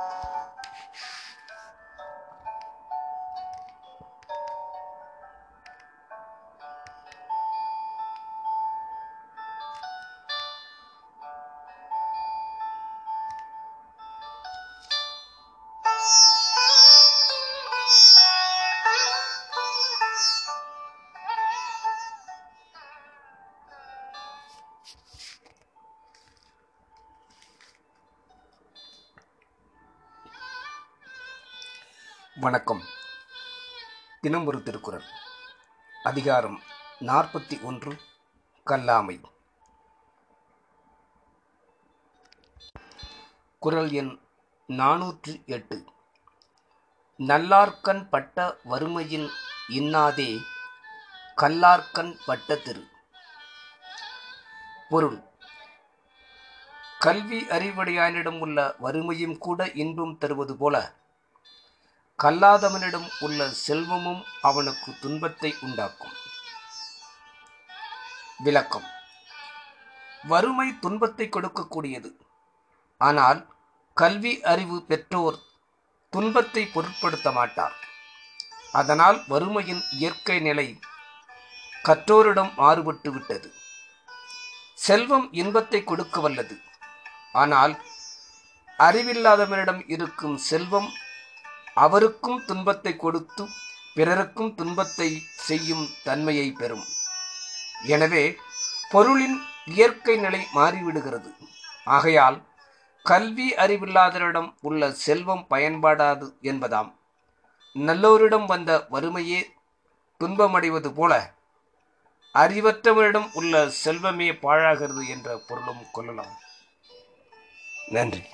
you வணக்கம். தினம் ஒரு திருக்குறள். அதிகாரம் நாற்பத்தி ஒன்று கல்லாமை. குறள் எண் நானூற்று எட்டு. நல்லார்க்கண் பட்ட வறுமையின் இன்னாதே கல்லார்க்கண் பட்ட திரு. பொருள். கல்வி அறிவுடையானிடம் உள்ள வறுமையும் கூட இன்பம் தருவது போல கல்லாதவனிடம் உள்ள செல்வமும் அவனுக்கு துன்பத்தை உண்டாக்கும். விளக்கம். வறுமை துன்பத்தை கொடுக்கக்கூடியது. ஆனால் கல்வி அறிவு பெற்றோர் துன்பத்தை பொருட்படுத்த மாட்டார். அதனால் வறுமையின் இயற்கை நிலை கற்றோரிடம் மாறுபட்டு விட்டது. செல்வம் இன்பத்தை கொடுக்க வல்லது ஆனால் அறிவில்லாதவனிடம் இருக்கும் செல்வம் அவருக்கும் துன்பத்தை கொடுத்து பிறருக்கும் துன்பத்தை செய்யும் தன்மையை பெறும். எனவே பொருளின் இயற்கை நிலை மாறிவிடுகிறது. ஆகையால் கல்வி அறிவில்லாதவரிடம் உள்ள செல்வம் பயன்படாது என்பதாம். நல்லோரிடம் வந்த வறுமையே துன்பமடைவது போல அறிவற்றவரிடம் உள்ள செல்வமே பாழாகிறது என்ற பொருளும் கொள்ளலாம். நன்றி.